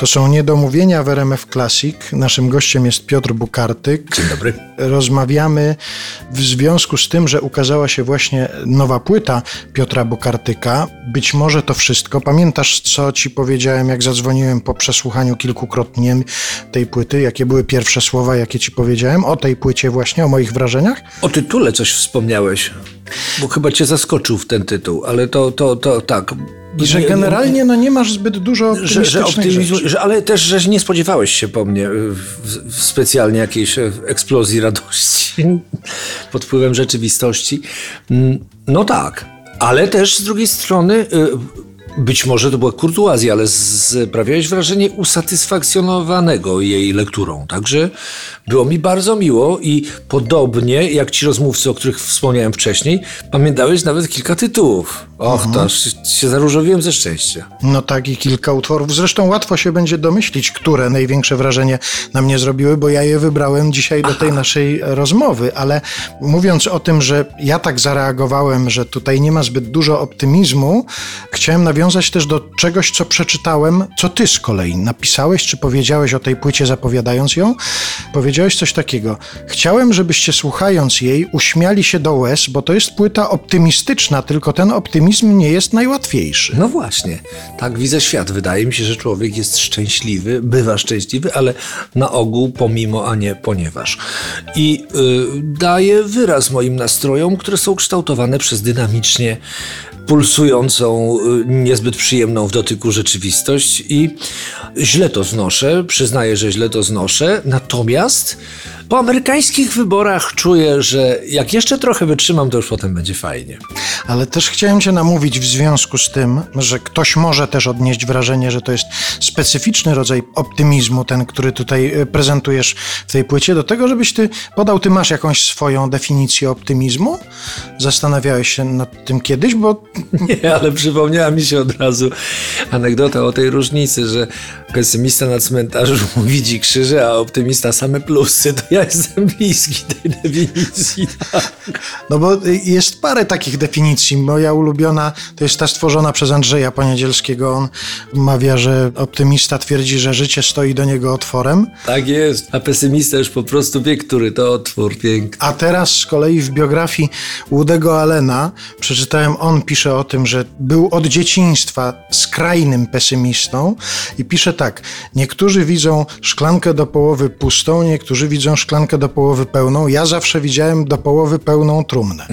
To są niedomówienia w RMF Classic. Naszym gościem jest Piotr Bukartyk. Dzień dobry. Rozmawiamy w związku z tym, że ukazała się właśnie nowa płyta Piotra Bukartyka. Być może to wszystko. Pamiętasz, co ci powiedziałem, jak zadzwoniłem po przesłuchaniu kilkukrotnie tej płyty? Jakie były pierwsze słowa, jakie ci powiedziałem o tej płycie właśnie, o moich wrażeniach? O tytule coś wspomniałeś, bo chyba cię zaskoczył w ten tytuł, ale to, to, to tak. I że generalnie no, nie masz zbyt dużo że, że rzeczy. że, Ale też, że nie spodziewałeś się po mnie w, w specjalnie jakiejś e, eksplozji radości pod wpływem rzeczywistości. Mm, No tak, ale też z drugiej strony y, być może to była kurtuazja, ale sprawiałeś wrażenie usatysfakcjonowanego jej lekturą. Także było mi bardzo miło i podobnie jak ci rozmówcy, o których wspomniałem wcześniej, pamiętałeś nawet kilka tytułów. Och, to aż się zaróżowiłem ze szczęścia. No tak i kilka utworów. Zresztą łatwo się będzie domyślić, które największe wrażenie na mnie zrobiły, bo ja je wybrałem dzisiaj do tej naszej rozmowy, ale mówiąc o tym, że ja tak zareagowałem, że tutaj nie ma zbyt dużo optymizmu, chciałem nawiązać też do czegoś, co przeczytałem, co ty z kolei napisałeś, czy powiedziałeś o tej płycie zapowiadając ją. Powiedziałeś coś takiego. Chciałem, żebyście słuchając jej uśmiali się do łez, bo to jest płyta optymistyczna, tylko ten optymizm nie jest najłatwiejszy. No właśnie, tak widzę świat. Wydaje mi się, że człowiek jest szczęśliwy, bywa szczęśliwy, ale na ogół pomimo, a nie ponieważ. I y, daje wyraz moim nastrojom, które są kształtowane przez dynamicznie pulsującą, y, niezbyt przyjemną w dotyku rzeczywistość i źle to znoszę, przyznaję, że źle to znoszę, natomiast po amerykańskich wyborach czuję, że jak jeszcze trochę wytrzymam, to już potem będzie fajnie. Ale też chciałem cię namówić w związku z tym, że ktoś może też odnieść wrażenie, że to jest specyficzny rodzaj optymizmu, ten, który tutaj e, prezentujesz w tej płycie, do tego, żebyś ty podał, ty masz jakąś swoją definicję optymizmu? Zastanawiałeś się nad tym kiedyś, bo... Nie, ale przypomniała mi się od razu anegdota o tej różnicy, że pesymista na cmentarzu widzi krzyże, a optymista same plusy. To ja jestem bliski tej definicji. Tak. No bo jest parę takich definicji. Moja ulubiona to jest ta stworzona przez Andrzeja Poniedzielskiego. On mawia, że optymista twierdzi, że życie stoi do niego otworem. Tak jest, a pesymista już po prostu wie, który to otwór piękny. A teraz z kolei w biografii Woodego Allena przeczytałem, on pisze o tym, że był od dzieciństwa skrajnym pesymistą i pisze tak, niektórzy widzą szklankę do połowy pustą, niektórzy widzą szklankę do połowy pełną. Ja zawsze widziałem do połowy pełną trumnę.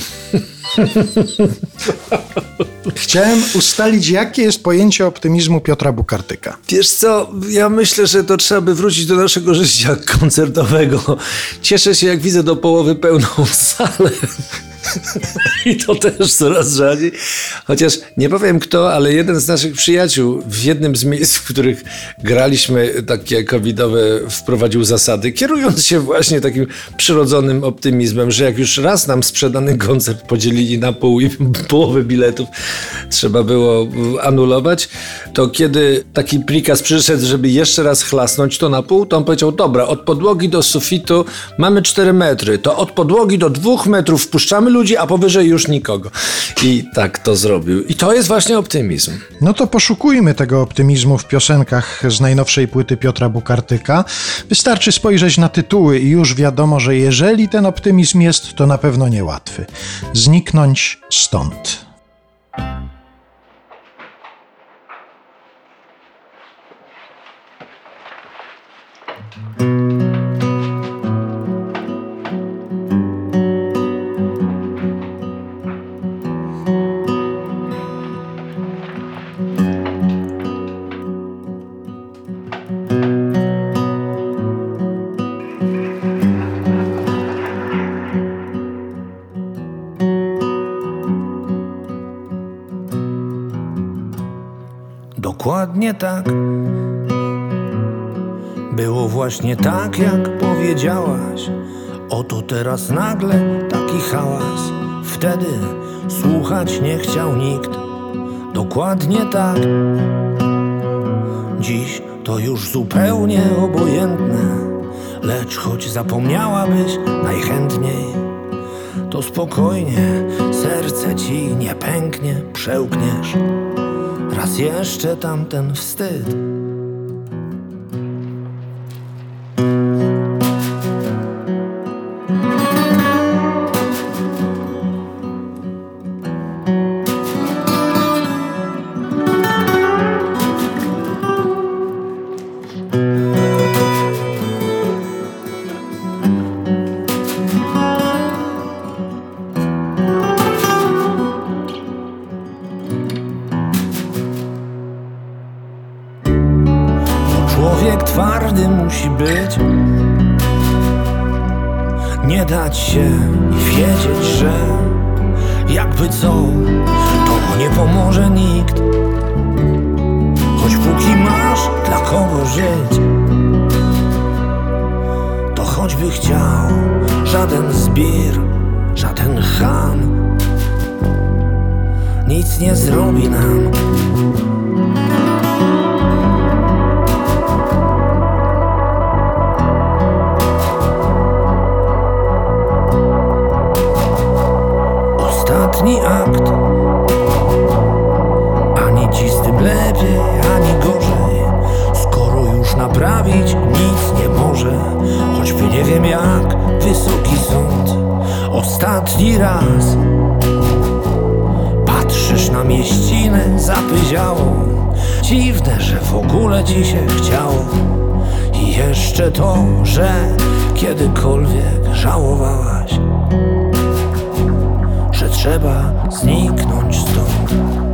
Chciałem ustalić, jakie jest pojęcie optymizmu Piotra Bukartyka. Wiesz co, ja myślę, że to trzeba by wrócić do naszego życia koncertowego. Cieszę się, jak widzę do połowy pełną salę. I to też coraz rzadziej. Chociaż nie powiem kto, ale jeden z naszych przyjaciół w jednym z miejsc, w których graliśmy takie covidowe, wprowadził zasady, kierując się właśnie takim przyrodzonym optymizmem, że jak już raz nam sprzedany koncert podzielili na pół i połowę biletów trzeba było anulować, to kiedy taki prikaz przyszedł, żeby jeszcze raz chlasnąć to na pół, to on powiedział, dobra, od podłogi do sufitu mamy 4 metry, to od podłogi do 2 metrów wpuszczamy ludzi, a powyżej już nikogo. I tak to zrobił. I to jest właśnie optymizm. No to poszukujmy tego optymizmu w piosenkach z najnowszej płyty Piotra Bukartyka. Wystarczy spojrzeć na tytuły i już wiadomo, że jeżeli ten optymizm jest, to na pewno niełatwy. Zniknąć stąd. Dokładnie tak. Było właśnie tak, jak powiedziałaś. Oto teraz nagle taki hałas. Wtedy słuchać nie chciał nikt. Dokładnie tak. Dziś to już zupełnie obojętne. Lecz choć zapomniałabyś najchętniej, to spokojnie serce ci nie pęknie, przełkniesz raz jeszcze tamten wstyd. Musi być. Nie dać się i wiedzieć, że Jakby co, to nie pomoże nikt. Choć póki masz dla kogo żyć To choćby chciał żaden zbir, żaden ham Nic nie zrobi nam Ostatni akt. Ani tym lepiej, ani gorzej. Skoro już naprawić nic nie może Choćby nie wiem jak wysoki sąd. Ostatni raz Patrzysz na mieścinę zapyziałą. Dziwne, że w ogóle ci się chciało. I jeszcze to, że kiedykolwiek żałowałaś trzeba zniknąć stąd.